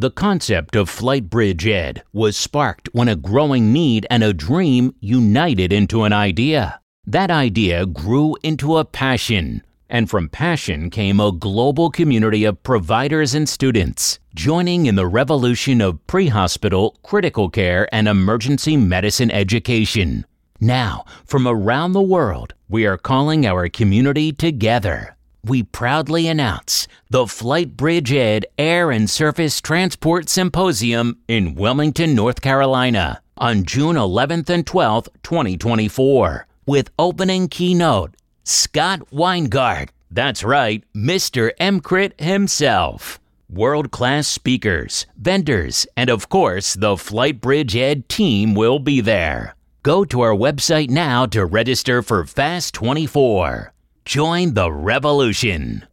The concept of Flight Bridge Ed was sparked when a growing need and a dream united into an idea. That idea grew into a passion, and from passion came a global community of providers and students joining in the revolution of pre hospital, critical care, and emergency medicine education. Now, from around the world, we are calling our community together we proudly announce the Flight Bridge Ed Air and Surface Transport Symposium in Wilmington, North Carolina on June 11th and 12th, 2024, with opening keynote Scott Weingart. That's right, Mr. EMCrit himself. World class speakers, vendors, and of course, the Flight Bridge Ed team will be there. Go to our website now to register for Fast 24. Join the revolution.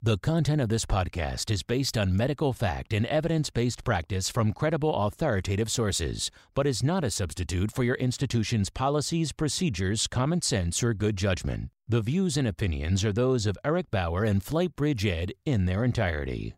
The content of this podcast is based on medical fact and evidence based practice from credible authoritative sources, but is not a substitute for your institution's policies, procedures, common sense, or good judgment. The views and opinions are those of Eric Bauer and Flight Bridge Ed in their entirety.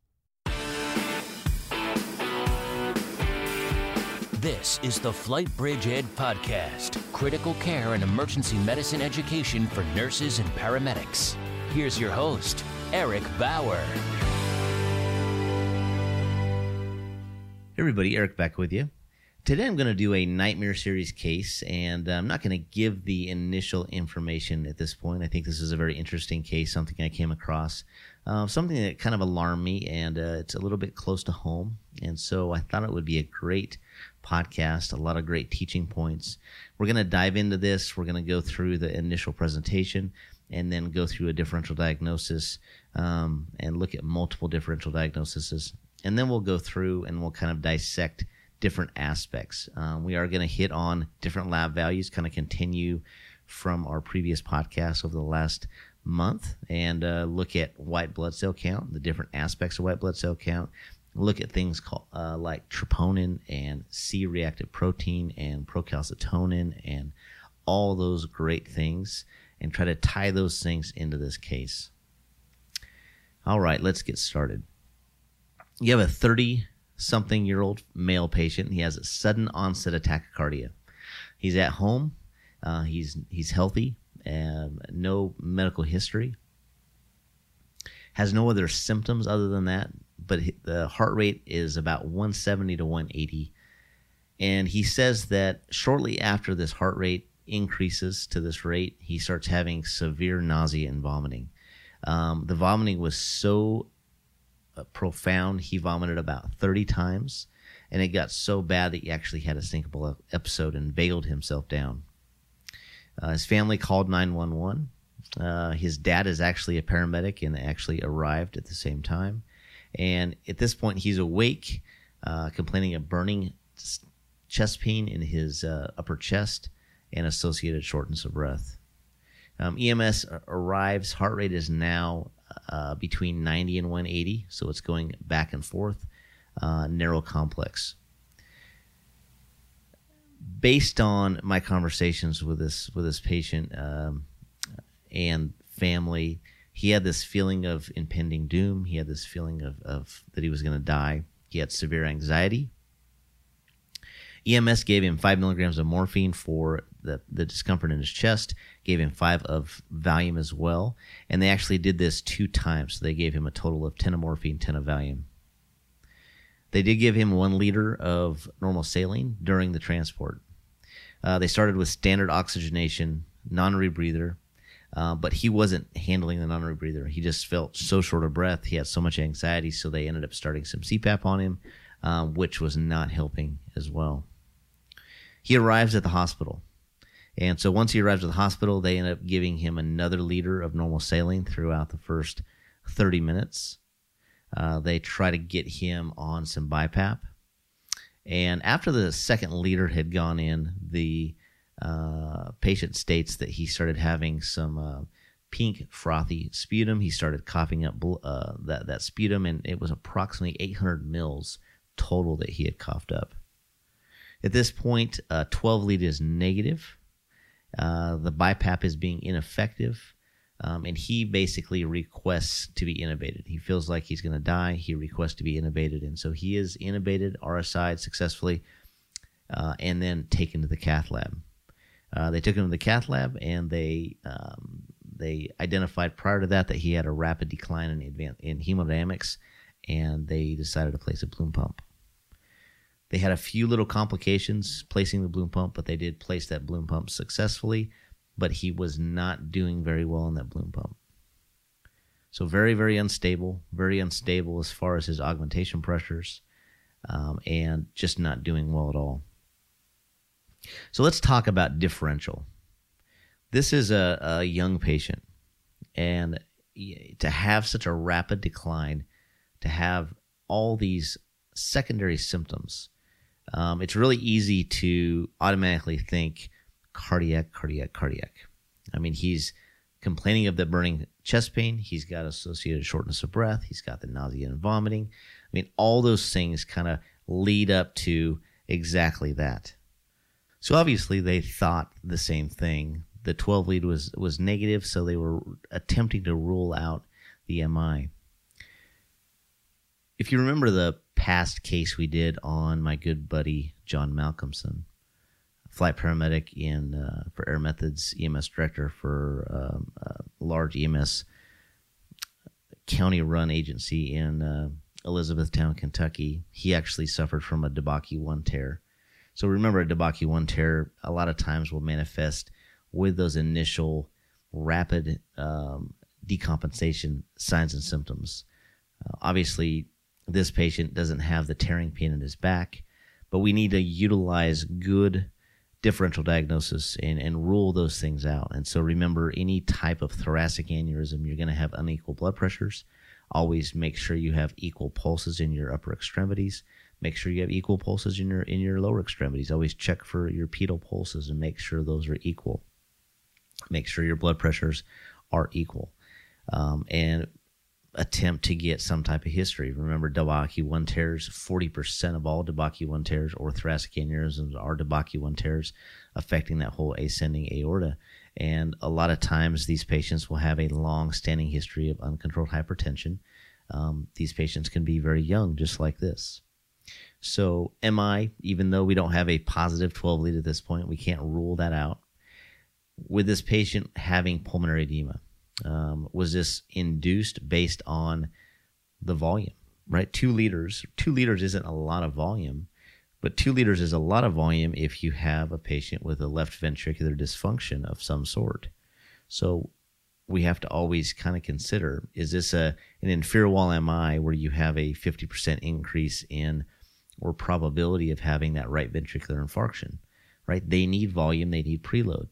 This is the Flight Bridge Ed Podcast critical care and emergency medicine education for nurses and paramedics. Here's your host, Eric Bauer. Hey everybody, Eric back with you. Today I'm going to do a Nightmare Series case, and I'm not going to give the initial information at this point. I think this is a very interesting case, something I came across, uh, something that kind of alarmed me, and uh, it's a little bit close to home. And so I thought it would be a great podcast, a lot of great teaching points. We're going to dive into this. We're going to go through the initial presentation and then go through a differential diagnosis um, and look at multiple differential diagnoses. And then we'll go through and we'll kind of dissect different aspects. Um, we are going to hit on different lab values, kind of continue from our previous podcast over the last month and uh, look at white blood cell count, the different aspects of white blood cell count, look at things called uh, like troponin and C-reactive protein and procalcitonin and all those great things and try to tie those things into this case. All right, let's get started. You have a 30 something year old male patient. He has a sudden onset of tachycardia. He's at home. Uh, he's he's healthy. and no medical history. Has no other symptoms other than that but the heart rate is about 170 to 180. And he says that shortly after this heart rate increases to this rate, he starts having severe nausea and vomiting. Um, the vomiting was so uh, profound, he vomited about 30 times, and it got so bad that he actually had a syncopal episode and bailed himself down. Uh, his family called 911. Uh, his dad is actually a paramedic and actually arrived at the same time. And at this point, he's awake, uh, complaining of burning chest pain in his uh, upper chest and associated shortness of breath. Um, EMS arrives. Heart rate is now uh, between 90 and 180, so it's going back and forth. Uh, narrow complex. Based on my conversations with this with this patient um, and family, he had this feeling of impending doom. He had this feeling of, of that he was going to die. He had severe anxiety. EMS gave him five milligrams of morphine for the, the discomfort in his chest, gave him five of Valium as well. And they actually did this two times. So they gave him a total of 10 of morphine, 10 of Valium. They did give him one liter of normal saline during the transport. Uh, they started with standard oxygenation, non rebreather, uh, but he wasn't handling the non-rebreather. He just felt so short of breath. He had so much anxiety, so they ended up starting some CPAP on him, um, which was not helping as well. He arrives at the hospital. And so once he arrives at the hospital, they end up giving him another liter of normal saline throughout the first 30 minutes. Uh, they try to get him on some BiPAP. And after the second liter had gone in, the uh, patient states that he started having some uh, pink frothy sputum. He started coughing up uh, that that sputum, and it was approximately 800 mils total that he had coughed up. At this point, uh, 12 lead is negative. Uh, the BiPAP is being ineffective. Um, and he basically requests to be intubated. He feels like he's going to die. He requests to be intubated. And so he is intubated, RSI'd successfully, and then taken to the cath lab. Uh, they took him to the cath lab and they um, they identified prior to that that he had a rapid decline in, advan- in hemodynamics, and they decided to place a balloon pump. They had a few little complications placing the balloon pump, but they did place that balloon pump successfully. But he was not doing very well in that balloon pump. So very, very unstable, very unstable as far as his augmentation pressures, um, and just not doing well at all. So let's talk about differential. This is a, a young patient, and to have such a rapid decline, to have all these secondary symptoms, um, it's really easy to automatically think cardiac, cardiac, cardiac. I mean, he's complaining of the burning chest pain. He's got associated shortness of breath. He's got the nausea and vomiting. I mean, all those things kind of lead up to exactly that. So obviously they thought the same thing. The 12 lead was was negative, so they were attempting to rule out the MI. If you remember the past case we did on my good buddy John Malcolmson, flight paramedic in uh, for Air Methods EMS director for um, a large EMS county run agency in uh, Elizabethtown, Kentucky. He actually suffered from a DeBakey 1 tear so remember, a DeBakey one tear a lot of times will manifest with those initial rapid um, decompensation signs and symptoms. Uh, obviously, this patient doesn't have the tearing pain in his back, but we need to utilize good differential diagnosis and, and rule those things out. And so remember, any type of thoracic aneurysm, you're going to have unequal blood pressures. Always make sure you have equal pulses in your upper extremities. Make sure you have equal pulses in your in your lower extremities. Always check for your pedal pulses and make sure those are equal. Make sure your blood pressures are equal, um, and attempt to get some type of history. Remember, DeBakey one tears. Forty percent of all DeBakey one tears or thoracic aneurysms are DeBakey one tears, affecting that whole ascending aorta. And a lot of times, these patients will have a long-standing history of uncontrolled hypertension. Um, these patients can be very young, just like this. So, MI, even though we don't have a positive 12 lead at this point, we can't rule that out. With this patient having pulmonary edema, um, was this induced based on the volume, right? Two liters. Two liters isn't a lot of volume, but two liters is a lot of volume if you have a patient with a left ventricular dysfunction of some sort. So, we have to always kind of consider is this a an inferior wall MI where you have a 50% increase in or probability of having that right ventricular infarction, right? They need volume, they need preload.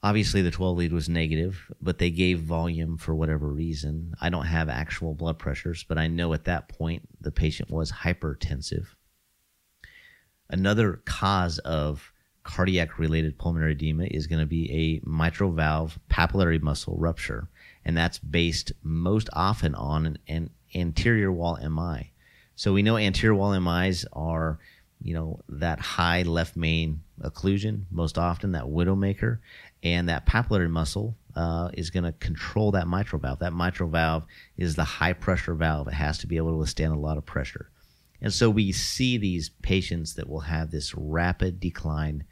Obviously, the 12 lead was negative, but they gave volume for whatever reason. I don't have actual blood pressures, but I know at that point the patient was hypertensive. Another cause of cardiac related pulmonary edema is going to be a mitral valve papillary muscle rupture, and that's based most often on an anterior wall MI. So we know anterior wall MIs are, you know, that high left main occlusion most often, that widowmaker, and that papillary muscle uh, is going to control that mitral valve. That mitral valve is the high pressure valve. It has to be able to withstand a lot of pressure. And so we see these patients that will have this rapid decline,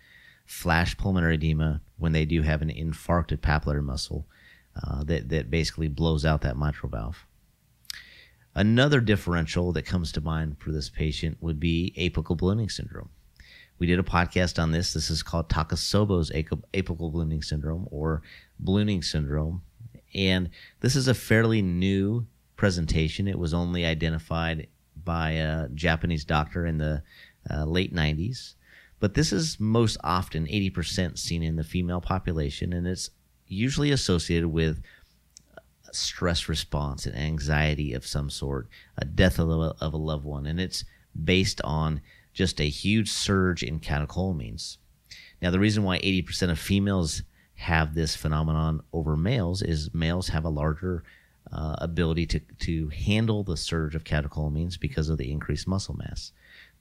flash pulmonary edema when they do have an infarcted papillary muscle uh, that, that basically blows out that mitral valve. Another differential that comes to mind for this patient would be apical ballooning syndrome. We did a podcast on this. This is called Takotsubo's apical ballooning syndrome or ballooning syndrome. And this is a fairly new presentation. It was only identified by a Japanese doctor in the uh, late 90s. But this is most often 80% seen in the female population, and it's usually associated with stress response and anxiety of some sort, a death of a, of a loved one, and it's based on just a huge surge in catecholamines. Now, the reason why 80% of females have this phenomenon over males is males have a larger uh, ability to, to handle the surge of catecholamines because of the increased muscle mass.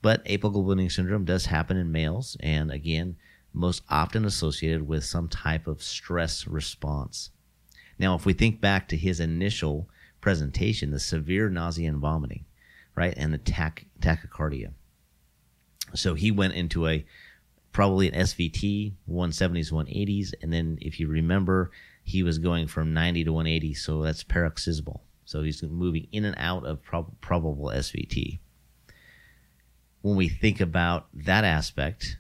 But ballooning syndrome does happen in males, and again, most often associated with some type of stress response. Now, if we think back to his initial presentation, the severe nausea and vomiting, right, and the tach- tachycardia. So he went into a probably an SVT, 170s, 180s, and then if you remember, he was going from 90 to 180, so that's paroxysmal. So he's moving in and out of prob- probable SVT. When we think about that aspect,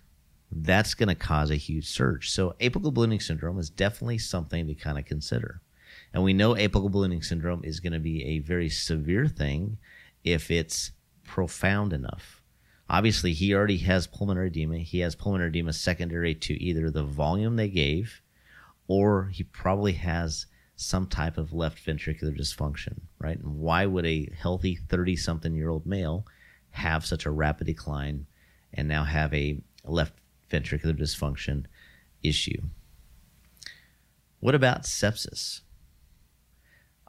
that's going to cause a huge surge. So apical ballooning syndrome is definitely something to kind of consider. And we know apical ballooning syndrome is going to be a very severe thing if it's profound enough. Obviously, he already has pulmonary edema. He has pulmonary edema secondary to either the volume they gave or he probably has some type of left ventricular dysfunction, right? And why would a healthy 30 something year old male have such a rapid decline and now have a left ventricular dysfunction issue? What about sepsis?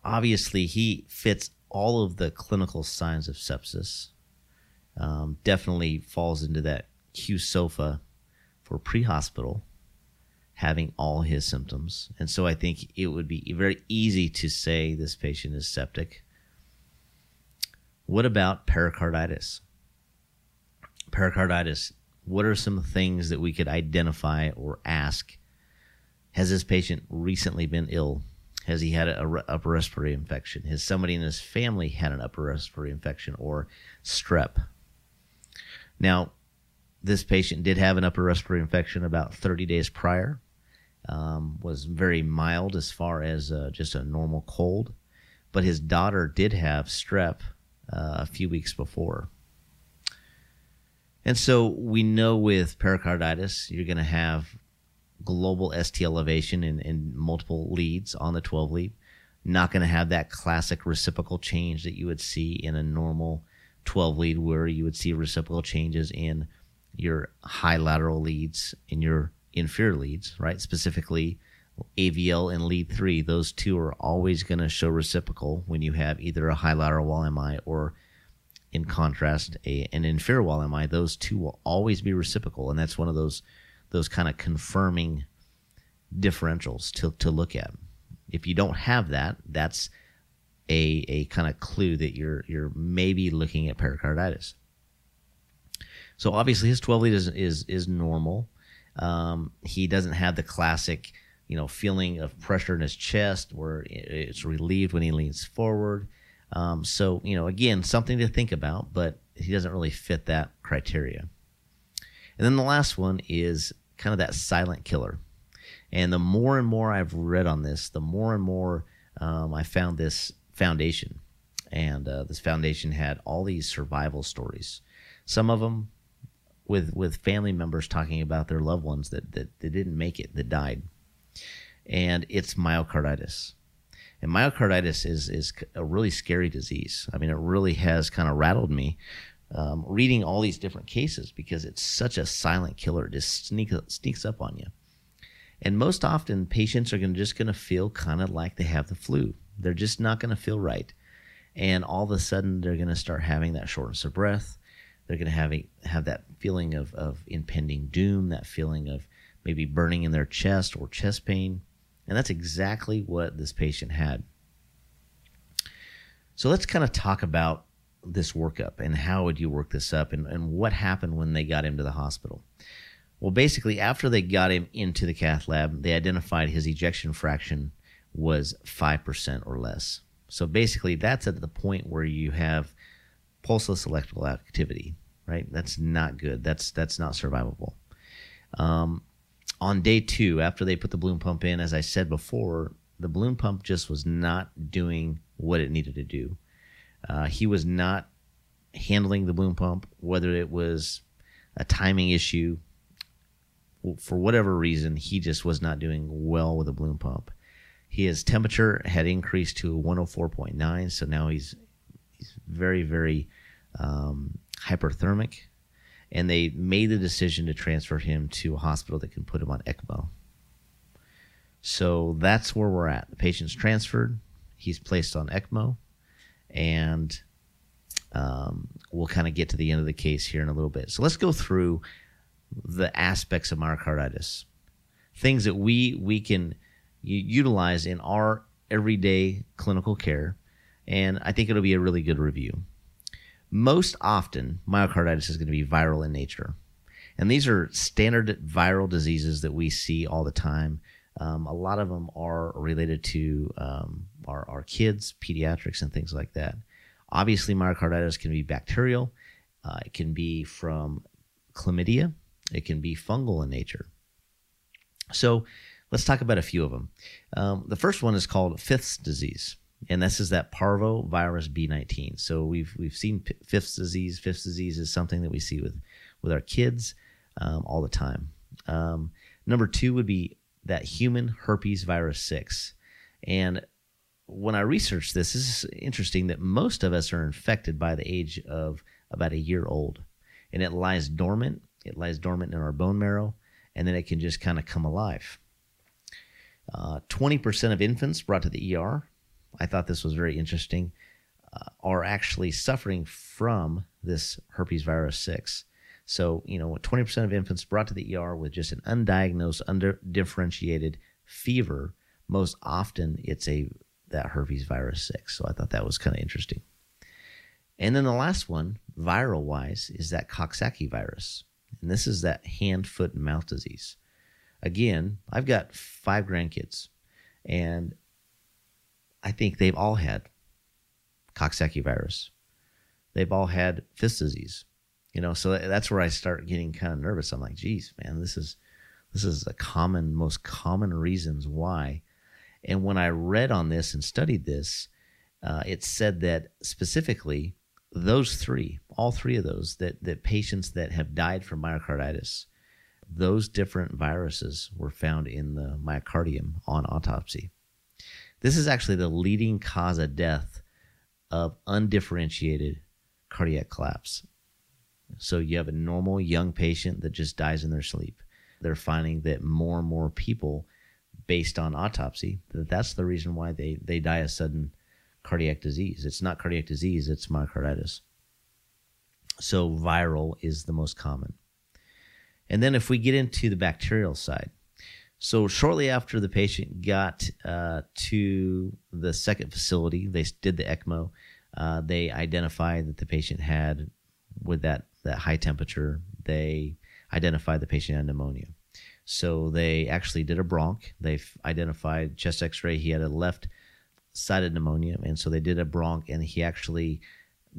Obviously, he fits all of the clinical signs of sepsis. Um, definitely falls into that Q SOFA for pre hospital having all his symptoms. And so I think it would be very easy to say this patient is septic. What about pericarditis? Pericarditis, what are some things that we could identify or ask? Has this patient recently been ill? Has he had an upper respiratory infection? Has somebody in his family had an upper respiratory infection or strep? Now, this patient did have an upper respiratory infection about 30 days prior um, was very mild as far as uh, just a normal cold, but his daughter did have strep uh, a few weeks before. And so we know with pericarditis, you're going to have global ST elevation in, multiple leads on the 12 lead. Not going to have that classic reciprocal change that you would see in a normal 12 lead, where you would see reciprocal changes in your high lateral leads in your inferior leads, right? Specifically, AVL and lead three, those two are always going to show reciprocal when you have either a high lateral wall MI or, in contrast, a, an inferior wall MI. Those two will always be reciprocal, and that's one of those those kind of confirming differentials to, to look at. If you don't have that, that's a, a kind of clue that you're you're maybe looking at pericarditis. So obviously his 12 lead is is, is normal. Um, he doesn't have the classic, you know, feeling of pressure in his chest where it's relieved when he leans forward. Um, so, you know, again, something to think about, but he doesn't really fit that criteria. And then the last one is kind of that silent killer. And the more and more I've read on this, the more and more um, I found this foundation. And uh, this foundation had all these survival stories. Some of them with with family members talking about their loved ones that that, that didn't make it, that died, and it's myocarditis. And myocarditis is is a really scary disease. I mean, it really has kind of rattled me um, reading all these different cases because it's such a silent killer. It just sneaks sneaks up on you. And most often, patients are gonna, just going to feel kind of like they have the flu. They're just not going to feel right. And all of a sudden, they're going to start having that shortness of breath. They're going to have have that feeling of, of impending doom, that feeling of maybe burning in their chest or chest pain. And that's exactly what this patient had. So let's kind of talk about this workup and how would you work this up and, and what happened when they got him to the hospital. Well, basically, after they got him into the cath lab, they identified his ejection fraction was 5% or less. So basically, that's at the point where you have pulseless electrical activity, right? That's not good. That's that's not survivable. Um, on day two, after they put the balloon pump in, as I said before, the balloon pump just was not doing what it needed to do. Uh, he was not handling the balloon pump, whether it was a timing issue, for whatever reason, he just was not doing well with the balloon pump. His temperature had increased to 104.9, so now he's he's very very um, hyperthermic, and they made the decision to transfer him to a hospital that can put him on ECMO. So that's where we're at. The patient's transferred. He's placed on ECMO, and um, we'll kind of get to the end of the case here in a little bit. So let's go through the aspects of myocarditis, things that we we can utilize in our everyday clinical care, and I think it'll be a really good review. Most often, myocarditis is going to be viral in nature. And these are standard viral diseases that we see all the time. Um, a lot of them are related to um, our, our kids, pediatrics, and things like that. Obviously, myocarditis can be bacterial, uh, it can be from chlamydia, it can be fungal in nature. So, let's talk about a few of them. Um, the first one is called Fifth's disease, and this is that parvovirus B19. So we've we've seen Fifth's disease. Fifth's disease is something that we see with with our kids um, all the time. Um, number two would be that human herpes virus 6. And when I researched this, this is interesting that most of us are infected by the age of about a year old. And it lies dormant. It lies dormant in our bone marrow, and then it can just kind of come alive. Uh, 20% of infants brought to the ER, I thought this was very interesting, uh, are actually suffering from this herpes virus 6. So, you know, 20% of infants brought to the ER with just an undiagnosed, undifferentiated fever, most often it's a that herpes virus 6. So I thought that was kind of interesting. And then the last one, viral wise, is that Coxsackie virus. And this is that hand, foot, and mouth disease. Again, I've got five grandkids, and I think they've all had Coxsackie virus. They've all had Fifth's disease you know so that's where i start getting kind of nervous i'm like geez man this is this is the common most common reasons why and when i read on this and studied this uh, it said that specifically those three all three of those that that patients that have died from myocarditis those different viruses were found in the myocardium on autopsy this is actually the leading cause of death of undifferentiated cardiac collapse so you have a normal young patient that just dies in their sleep. They're finding that more and more people, based on autopsy, that that's the reason why they, they die a sudden cardiac disease. It's not cardiac disease, it's myocarditis. So viral is the most common. And then if we get into the bacterial side, so shortly after the patient got uh, to the second facility, they did the ECMO. Uh, they identified that the patient had, with that that high temperature, they identified the patient had pneumonia. So they actually did a bronch. They identified chest X-ray. He had a left-sided pneumonia, and so they did a bronch, and he actually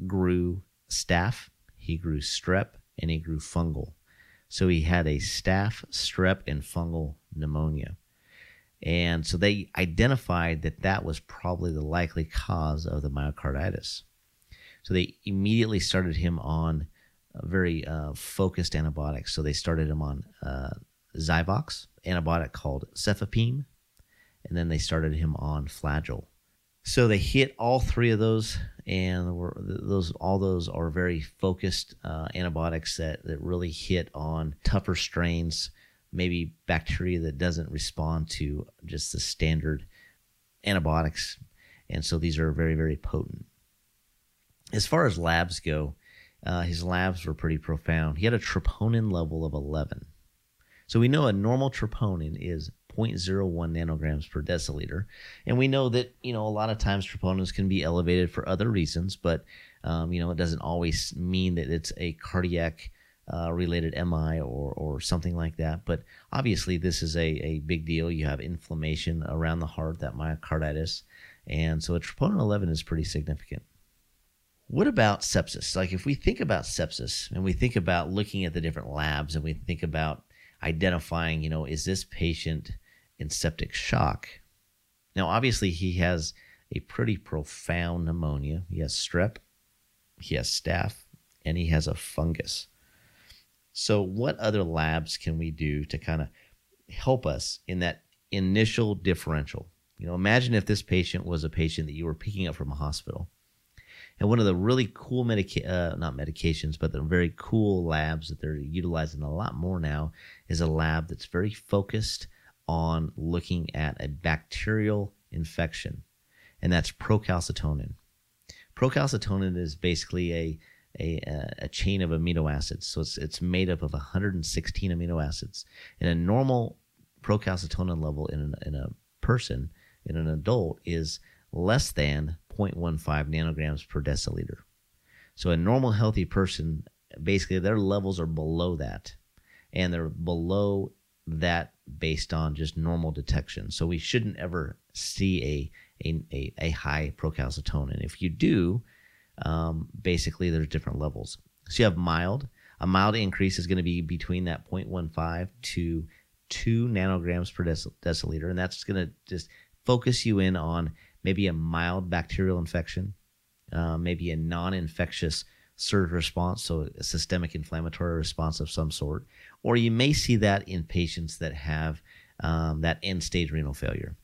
grew staph, he grew strep, and he grew fungal. So he had a staph, strep, and fungal pneumonia. And so they identified that that was probably the likely cause of the myocarditis. So they immediately started him on very uh, focused antibiotics. So they started him on uh, Zyvox, antibiotic called cefepime, and then they started him on Flagyl. So they hit all three of those, and those all those are very focused uh, antibiotics that, that really hit on tougher strains, maybe bacteria that doesn't respond to just the standard antibiotics, and so these are very very potent. As far as labs go, uh, his labs were pretty profound. He had a troponin level of 11. So we know a normal troponin is 0.01 nanograms per deciliter. And we know that, you know, a lot of times troponins can be elevated for other reasons, but, um, you know, it doesn't always mean that it's a cardiac uh, related MI or, or something like that. But obviously, this is a, a big deal. You have inflammation around the heart, that myocarditis. And so a troponin 11 is pretty significant. What about sepsis? Like, if we think about sepsis and we think about looking at the different labs and we think about identifying, you know, is this patient in septic shock? Now, obviously, he has a pretty profound pneumonia. He has strep, he has staph, and he has a fungus. So, what other labs can we do to kind of help us in that initial differential? You know, imagine if this patient was a patient that you were picking up from a hospital and one of the really cool medica- uh, not medications, but the very cool labs that they're utilizing a lot more now is a lab that's very focused on looking at a bacterial infection, and that's procalcitonin. Procalcitonin is basically a a, a chain of amino acids. So it's, it's made up of 116 amino acids. And a normal procalcitonin level in, in a person, in an adult, is less than 0.15 nanograms per deciliter. So a normal healthy person, basically their levels are below that. And they're below that based on just normal detection. So we shouldn't ever see a, a, a, a high procalcitonin. If you do, um, basically there's different levels. So you have mild. A mild increase is going to be between that 0.15 to 2 nanograms per deciliter. And that's going to just focus you in on maybe a mild bacterial infection, uh, maybe a non infectious surge response, so a systemic inflammatory response of some sort. Or you may see that in patients that have um, that end stage renal failure.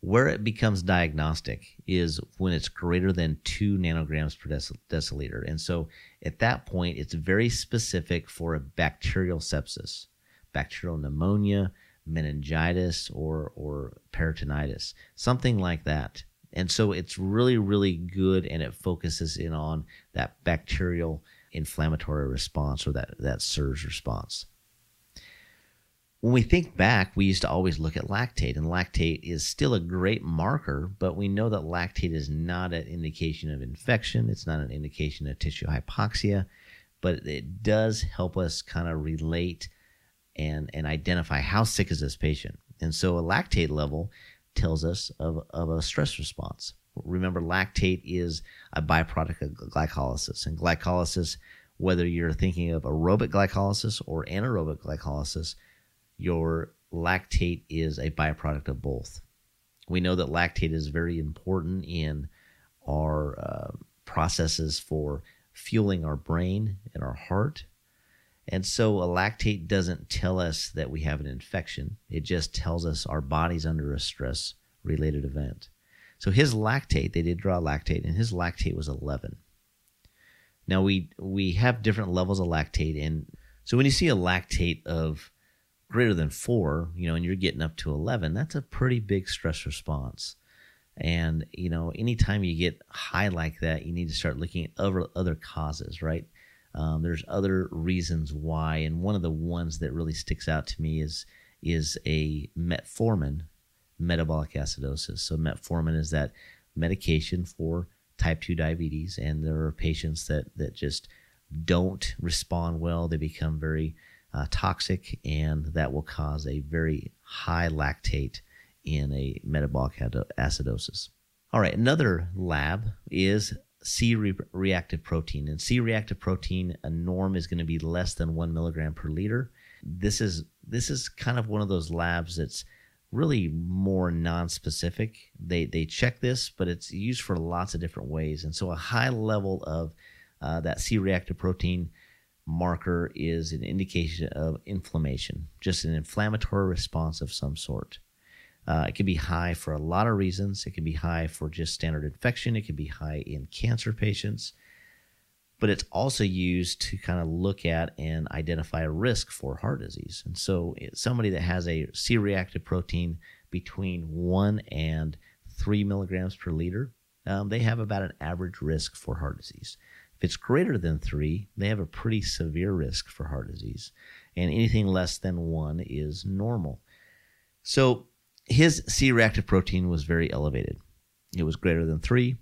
Where it becomes diagnostic is when it's greater than two nanograms per deciliter. And so at that point, it's very specific for a bacterial sepsis, bacterial pneumonia, meningitis, or, or peritonitis, something like that. And so it's really, really good and it focuses in on that bacterial inflammatory response or that, that surge response. When we think back, we used to always look at lactate, and lactate is still a great marker, but we know that lactate is not an indication of infection. It's not an indication of tissue hypoxia, but it does help us kind of relate and, and identify how sick is this patient. And so a lactate level tells us of, of a stress response. Remember, lactate is a byproduct of glycolysis. And glycolysis, whether you're thinking of aerobic glycolysis or anaerobic glycolysis, your lactate is a byproduct of both. We know that lactate is very important in our uh, processes for fueling our brain and our heart. And so a lactate doesn't tell us that we have an infection. It just tells us our body's under a stress related event. So his lactate, they did draw lactate, and his lactate was 11. Now we we have different levels of lactate, and so when you see a lactate of greater than four, you know, and you're getting up to 11, that's a pretty big stress response. And you know, anytime you get high like that, you need to start looking at other other causes, right? Um, there's other reasons why, and one of the ones that really sticks out to me is is a metformin metabolic acidosis. So metformin is that medication for type 2 diabetes, and there are patients that that just don't respond well. They become very uh, toxic, and that will cause a very high lactate in a metabolic acidosis. All right, another lab is C reactive protein. And C reactive protein, a norm is going to be less than one milligram per liter. This is this is kind of one of those labs that's really more non-specific. They they check this, but it's used for lots of different ways. And so a high level of uh, that C reactive protein marker is an indication of inflammation, just an inflammatory response of some sort. Uh, it can be high for a lot of reasons. It can be high for just standard infection. It can be high in cancer patients. But it's also used to kind of look at and identify a risk for heart disease. And so, somebody that has a C reactive protein between one and three milligrams per liter, um, they have about an average risk for heart disease. If it's greater than three, they have a pretty severe risk for heart disease. And anything less than one is normal. So, his C reactive protein was very elevated. It was greater than three.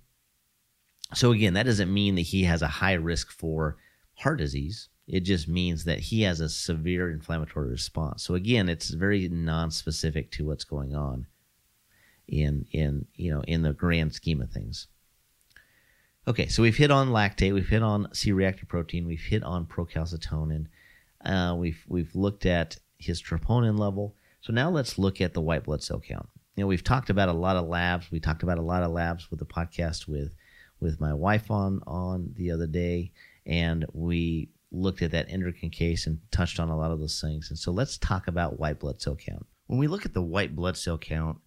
So, again, that doesn't mean that he has a high risk for heart disease. It just means that he has a severe inflammatory response. So, again, it's very non-specific to what's going on in in you know in the grand scheme of things. Okay, so we've hit on lactate, we've hit on C-reactive protein, we've hit on procalcitonin, uh, we've we've looked at his troponin level. So now let's look at the white blood cell count. You know, we've talked about a lot of labs. We talked about a lot of labs with the podcast with with my wife on on the other day, and we looked at that endocrine case and touched on a lot of those things. And so let's talk about white blood cell count. When we look at the white blood cell count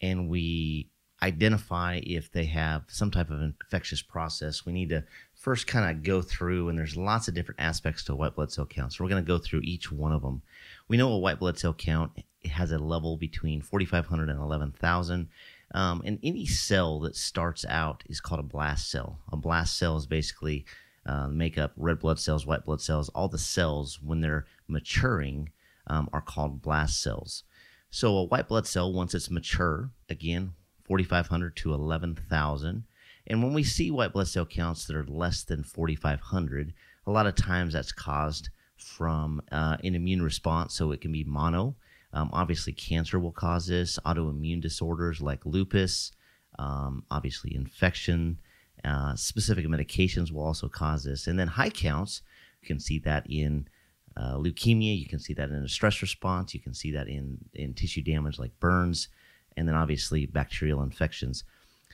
and we identify if they have some type of infectious process, we need to first kind of go through, and there's lots of different aspects to white blood cell count. So we're going to go through each one of them. We know a white blood cell count has a level between 4,500 and 11,000. Um, and any cell that starts out is called a blast cell. A blast cell is basically uh, make up red blood cells, white blood cells. All the cells, when they're maturing, um, are called blast cells. So a white blood cell, once it's mature, again, 4,500 to 11,000. And when we see white blood cell counts that are less than 4,500, a lot of times that's caused from uh, an immune response. So it can be mono. Um, obviously, cancer will cause this, autoimmune disorders like lupus, um, obviously, infection. Uh, specific medications will also cause this. And then high counts, you can see that in uh, leukemia, you can see that in a stress response, you can see that in, in tissue damage like burns, and then obviously bacterial infections.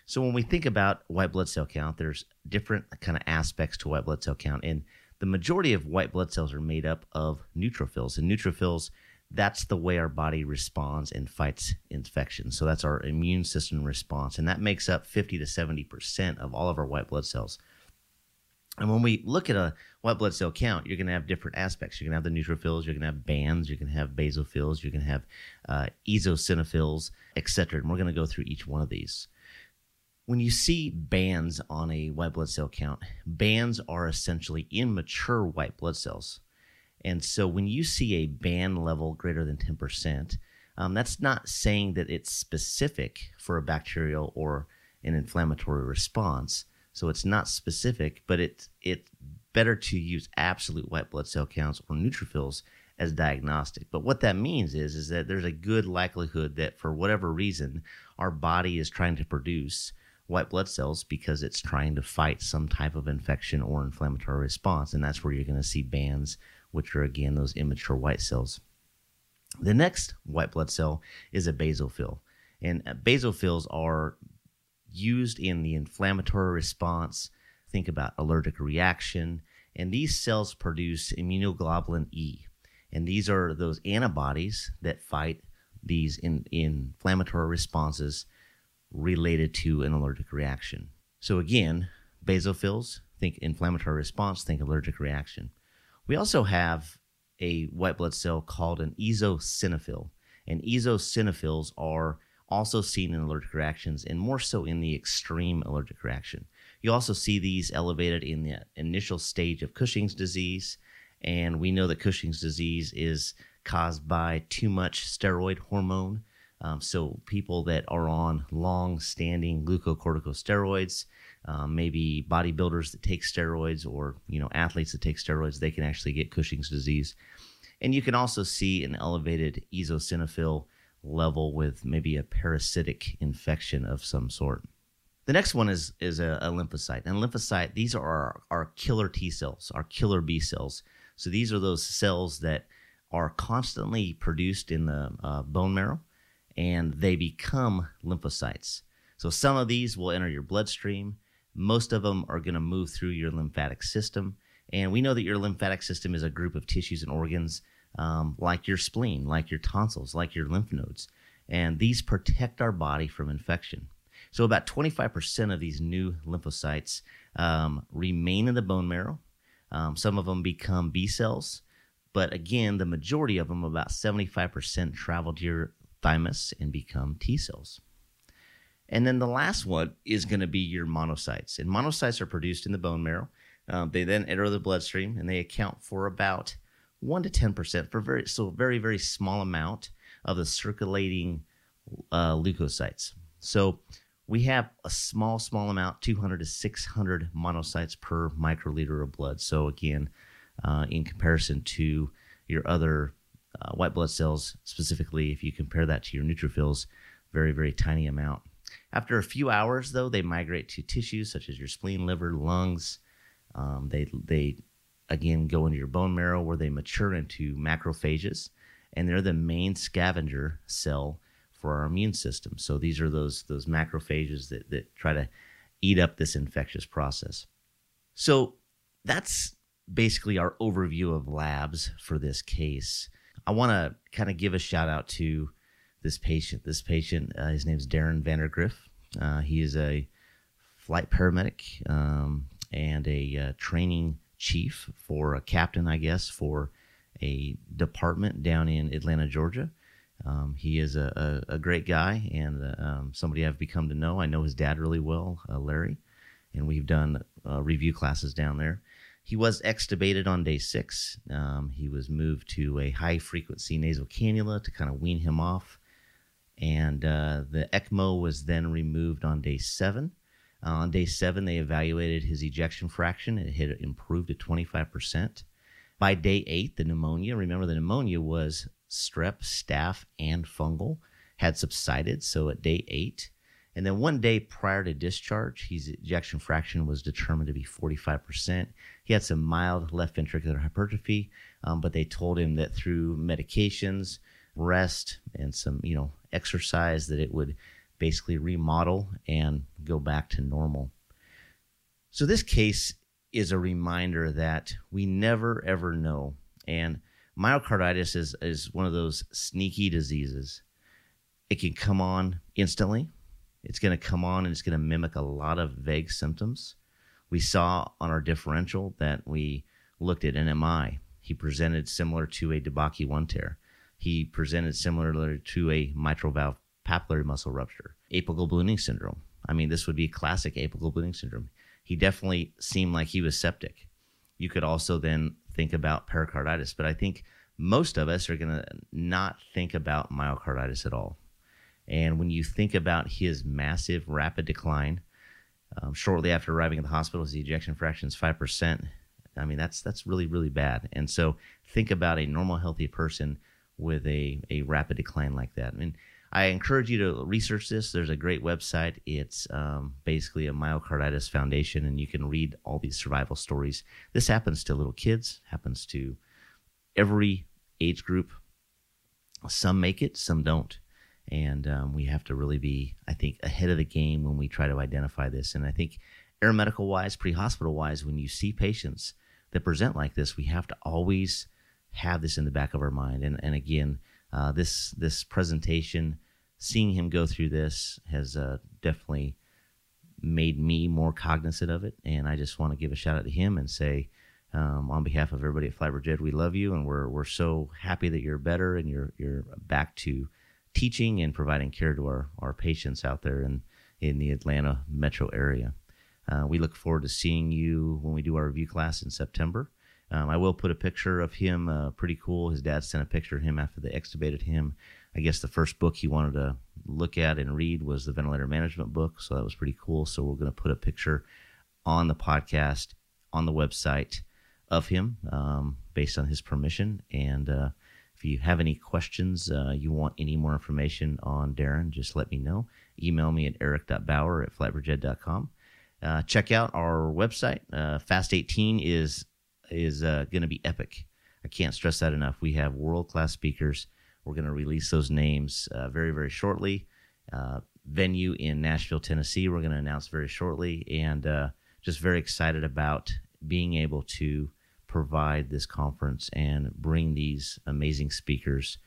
So when we think about white blood cell count, there's different kind of aspects to white blood cell count, and the majority of white blood cells are made up of neutrophils, and neutrophils that's the way our body responds and fights infection. So that's our immune system response, and that makes up 50 to 70 percent of all of our white blood cells. And when we look at a white blood cell count, you're going to have different aspects. You're going to have the neutrophils, you're going to have bands, you're going to have basophils, you're going to have uh, eosinophils, etc. And we're going to go through each one of these. When you see bands on a white blood cell count, bands are essentially immature white blood cells. And so when you see a band level greater than 10%, um, that's not saying that it's specific for a bacterial or an inflammatory response. So it's not specific, but it's it's better to use absolute white blood cell counts or neutrophils as diagnostic. But what that means is is that there's a good likelihood that for whatever reason our body is trying to produce white blood cells because it's trying to fight some type of infection or inflammatory response and that's where you're going to see bands which are again those immature white cells. The next white blood cell is a basophil. And uh, basophils are used in the inflammatory response. Think about allergic reaction. And these cells produce immunoglobulin E. And these are those antibodies that fight these in, in inflammatory responses related to an allergic reaction. So, again, basophils, think inflammatory response, think allergic reaction. We also have a white blood cell called an eosinophil. And eosinophils are also seen in allergic reactions and more so in the extreme allergic reaction. You also see these elevated in the initial stage of Cushing's disease, and we know that Cushing's disease is caused by too much steroid hormone. Um, so people that are on long-standing glucocorticosteroids, um, maybe bodybuilders that take steroids, or you know athletes that take steroids, they can actually get Cushing's disease. And you can also see an elevated eosinophil level with maybe a parasitic infection of some sort. The next one is is a, a lymphocyte. And lymphocyte, these are our, our killer T cells, our killer B cells. So these are those cells that are constantly produced in the uh, bone marrow, and they become lymphocytes. So some of these will enter your bloodstream. Most of them are going to move through your lymphatic system. And we know that your lymphatic system is a group of tissues and organs um, like your spleen, like your tonsils, like your lymph nodes. And these protect our body from infection. So, about 25% of these new lymphocytes um, remain in the bone marrow. Um, some of them become B cells, but again, the majority of them, about 75%, travel to your thymus and become T cells. And then the last one is going to be your monocytes. And monocytes are produced in the bone marrow. Um, they then enter the bloodstream and they account for about one to ten percent for very so very very small amount of the circulating uh, leukocytes. So we have a small small amount, 200 to 600 monocytes per microliter of blood. So again, uh, in comparison to your other uh, white blood cells, specifically if you compare that to your neutrophils, very very tiny amount. After a few hours, though, they migrate to tissues such as your spleen, liver, lungs. Um, they they again go into your bone marrow where they mature into macrophages and they're the main scavenger cell for our immune system. So these are those those macrophages that, that try to eat up this infectious process. So that's basically our overview of labs for this case. I want to kind of give a shout out to this patient this patient uh, his name is darren vandergriff uh, he is a flight paramedic um, and a uh, training chief for a captain, I guess, for a department down in Atlanta, Georgia. Um, he is a, a, a, great guy and uh, um, somebody I've become to know. I know his dad really well, uh, Larry, and we've done uh, review classes down there. He was extubated on day six. Um, he was moved to a high frequency nasal cannula to kind of wean him off. And uh, the ECMO was then removed on day seven. Uh, on day seven, they evaluated his ejection fraction. It had improved to 25%. By day eight, the pneumonia, remember the pneumonia was strep, staph, and fungal, had subsided. So at day eight, and then one day prior to discharge, his ejection fraction was determined to be 45%. He had some mild left ventricular hypertrophy, um, but they told him that through medications, rest, and some, you know, exercise, that it would basically remodel and go back to normal. So this case is a reminder that we never ever know. And myocarditis is, is one of those sneaky diseases. It can come on instantly it's going to come on and it's going to mimic a lot of vague symptoms. We saw on our differential that we looked at NMI. He presented similar to a DeBakey one tear. He presented similar to a mitral valve papillary muscle rupture, apical ballooning syndrome. I mean, this would be classic apical ballooning syndrome. He definitely seemed like he was septic. You could also then think about pericarditis, but I think most of us are going to not think about myocarditis at all. And when you think about his massive, rapid decline, um, shortly after arriving at the hospital, his ejection fraction is five percent. I mean, that's that's really really bad. And so, think about a normal, healthy person with a a rapid decline like that. I mean, I encourage you to research this. There's a great website. It's um, basically a myocarditis foundation, and you can read all these survival stories. This happens to little kids. Happens to every age group. Some make it, some don't and um, we have to really be, I think, ahead of the game when we try to identify this. And I think, aeromedical wise, pre hospital wise, when you see patients that present like this, we have to always have this in the back of our mind. And and again, uh, this this presentation, seeing him go through this has uh, definitely made me more cognizant of it. And I just want to give a shout out to him and say. Um, on behalf of everybody at FlightBridgeED, we love you, and we're we're so happy that you're better and you're you're back to teaching and providing care to our, our patients out there in, in the Atlanta metro area. Uh, we look forward to seeing you when we do our review class in September. Um, I will put a picture of him, uh, pretty cool. His dad sent a picture of him after they extubated him. I guess the first book he wanted to look at and read was the ventilator management book, so that was pretty cool. So we're going to put a picture on the podcast, on the website of him um, based on his permission. And uh, if you have any questions, uh, you want any more information on Darren, just let me know. Email me at eric.bauer at flightbridgeed.com. Uh, check out our website. Uh, Fast 18 is is uh, going to be epic. I can't stress that enough. We have world class speakers. We're going to release those names uh, very very shortly. Uh, venue in Nashville, Tennessee. We're going to announce very shortly, and uh, just very excited about being able to provide this conference and bring these amazing speakers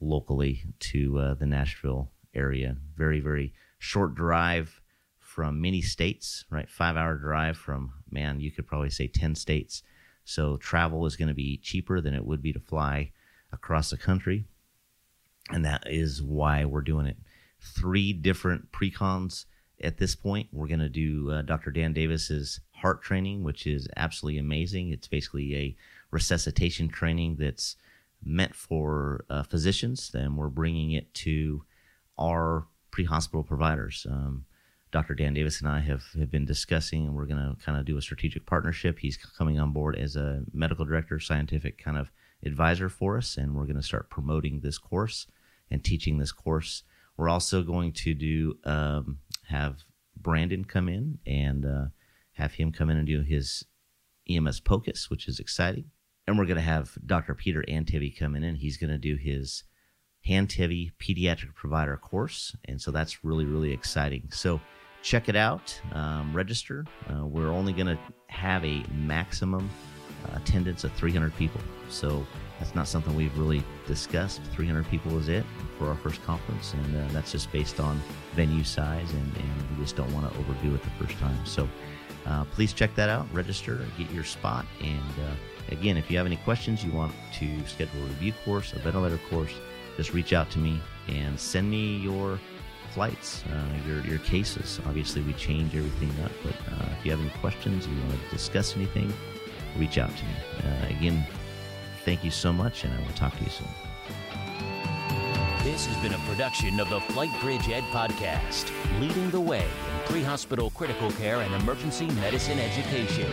locally to uh, the Nashville area. Very, very short drive from many states, right? Five hour drive from, man, you could probably say 10 states. So travel is going to be cheaper than it would be to fly across the country. And that is why we're doing it. Three different precons at this point. We're going to do uh, Dr. Dan Davis's heart training, which is absolutely amazing. It's basically a resuscitation training that's meant for uh, physicians, and we're bringing it to our pre-hospital providers. Um, Dr. Dan Davis and I have, have been discussing, and we're going to kind of do a strategic partnership. He's coming on board as a medical director, scientific kind of advisor for us, and we're going to start promoting this course and teaching this course. We're also going to do um, have Brandon come in and uh, have him come in and do his EMS POCUS, which is exciting. And we're going to have Dr. Peter Antevy come in and he's going to do his Handtevy Pediatric Provider course. And so that's really, really exciting. So check it out, um, register. Uh, we're only going to have a maximum uh, attendance of 300 people. So that's not something we've really discussed. 300 people is it for our first conference, and uh, that's just based on venue size, and, and we just don't want to overdo it the first time. So uh, please check that out, register, get your spot, and uh, again, if you have any questions, you want to schedule a review course, a ventilator course, just reach out to me and send me your flights, uh, your your cases. Obviously, we change everything up, but uh, if you have any questions, you want to discuss anything, reach out to me. Uh, again, thank you so much, and I will talk to you soon. This has been a production of the FlightBridgeED podcast, leading the way in pre hospital critical care and emergency medicine education.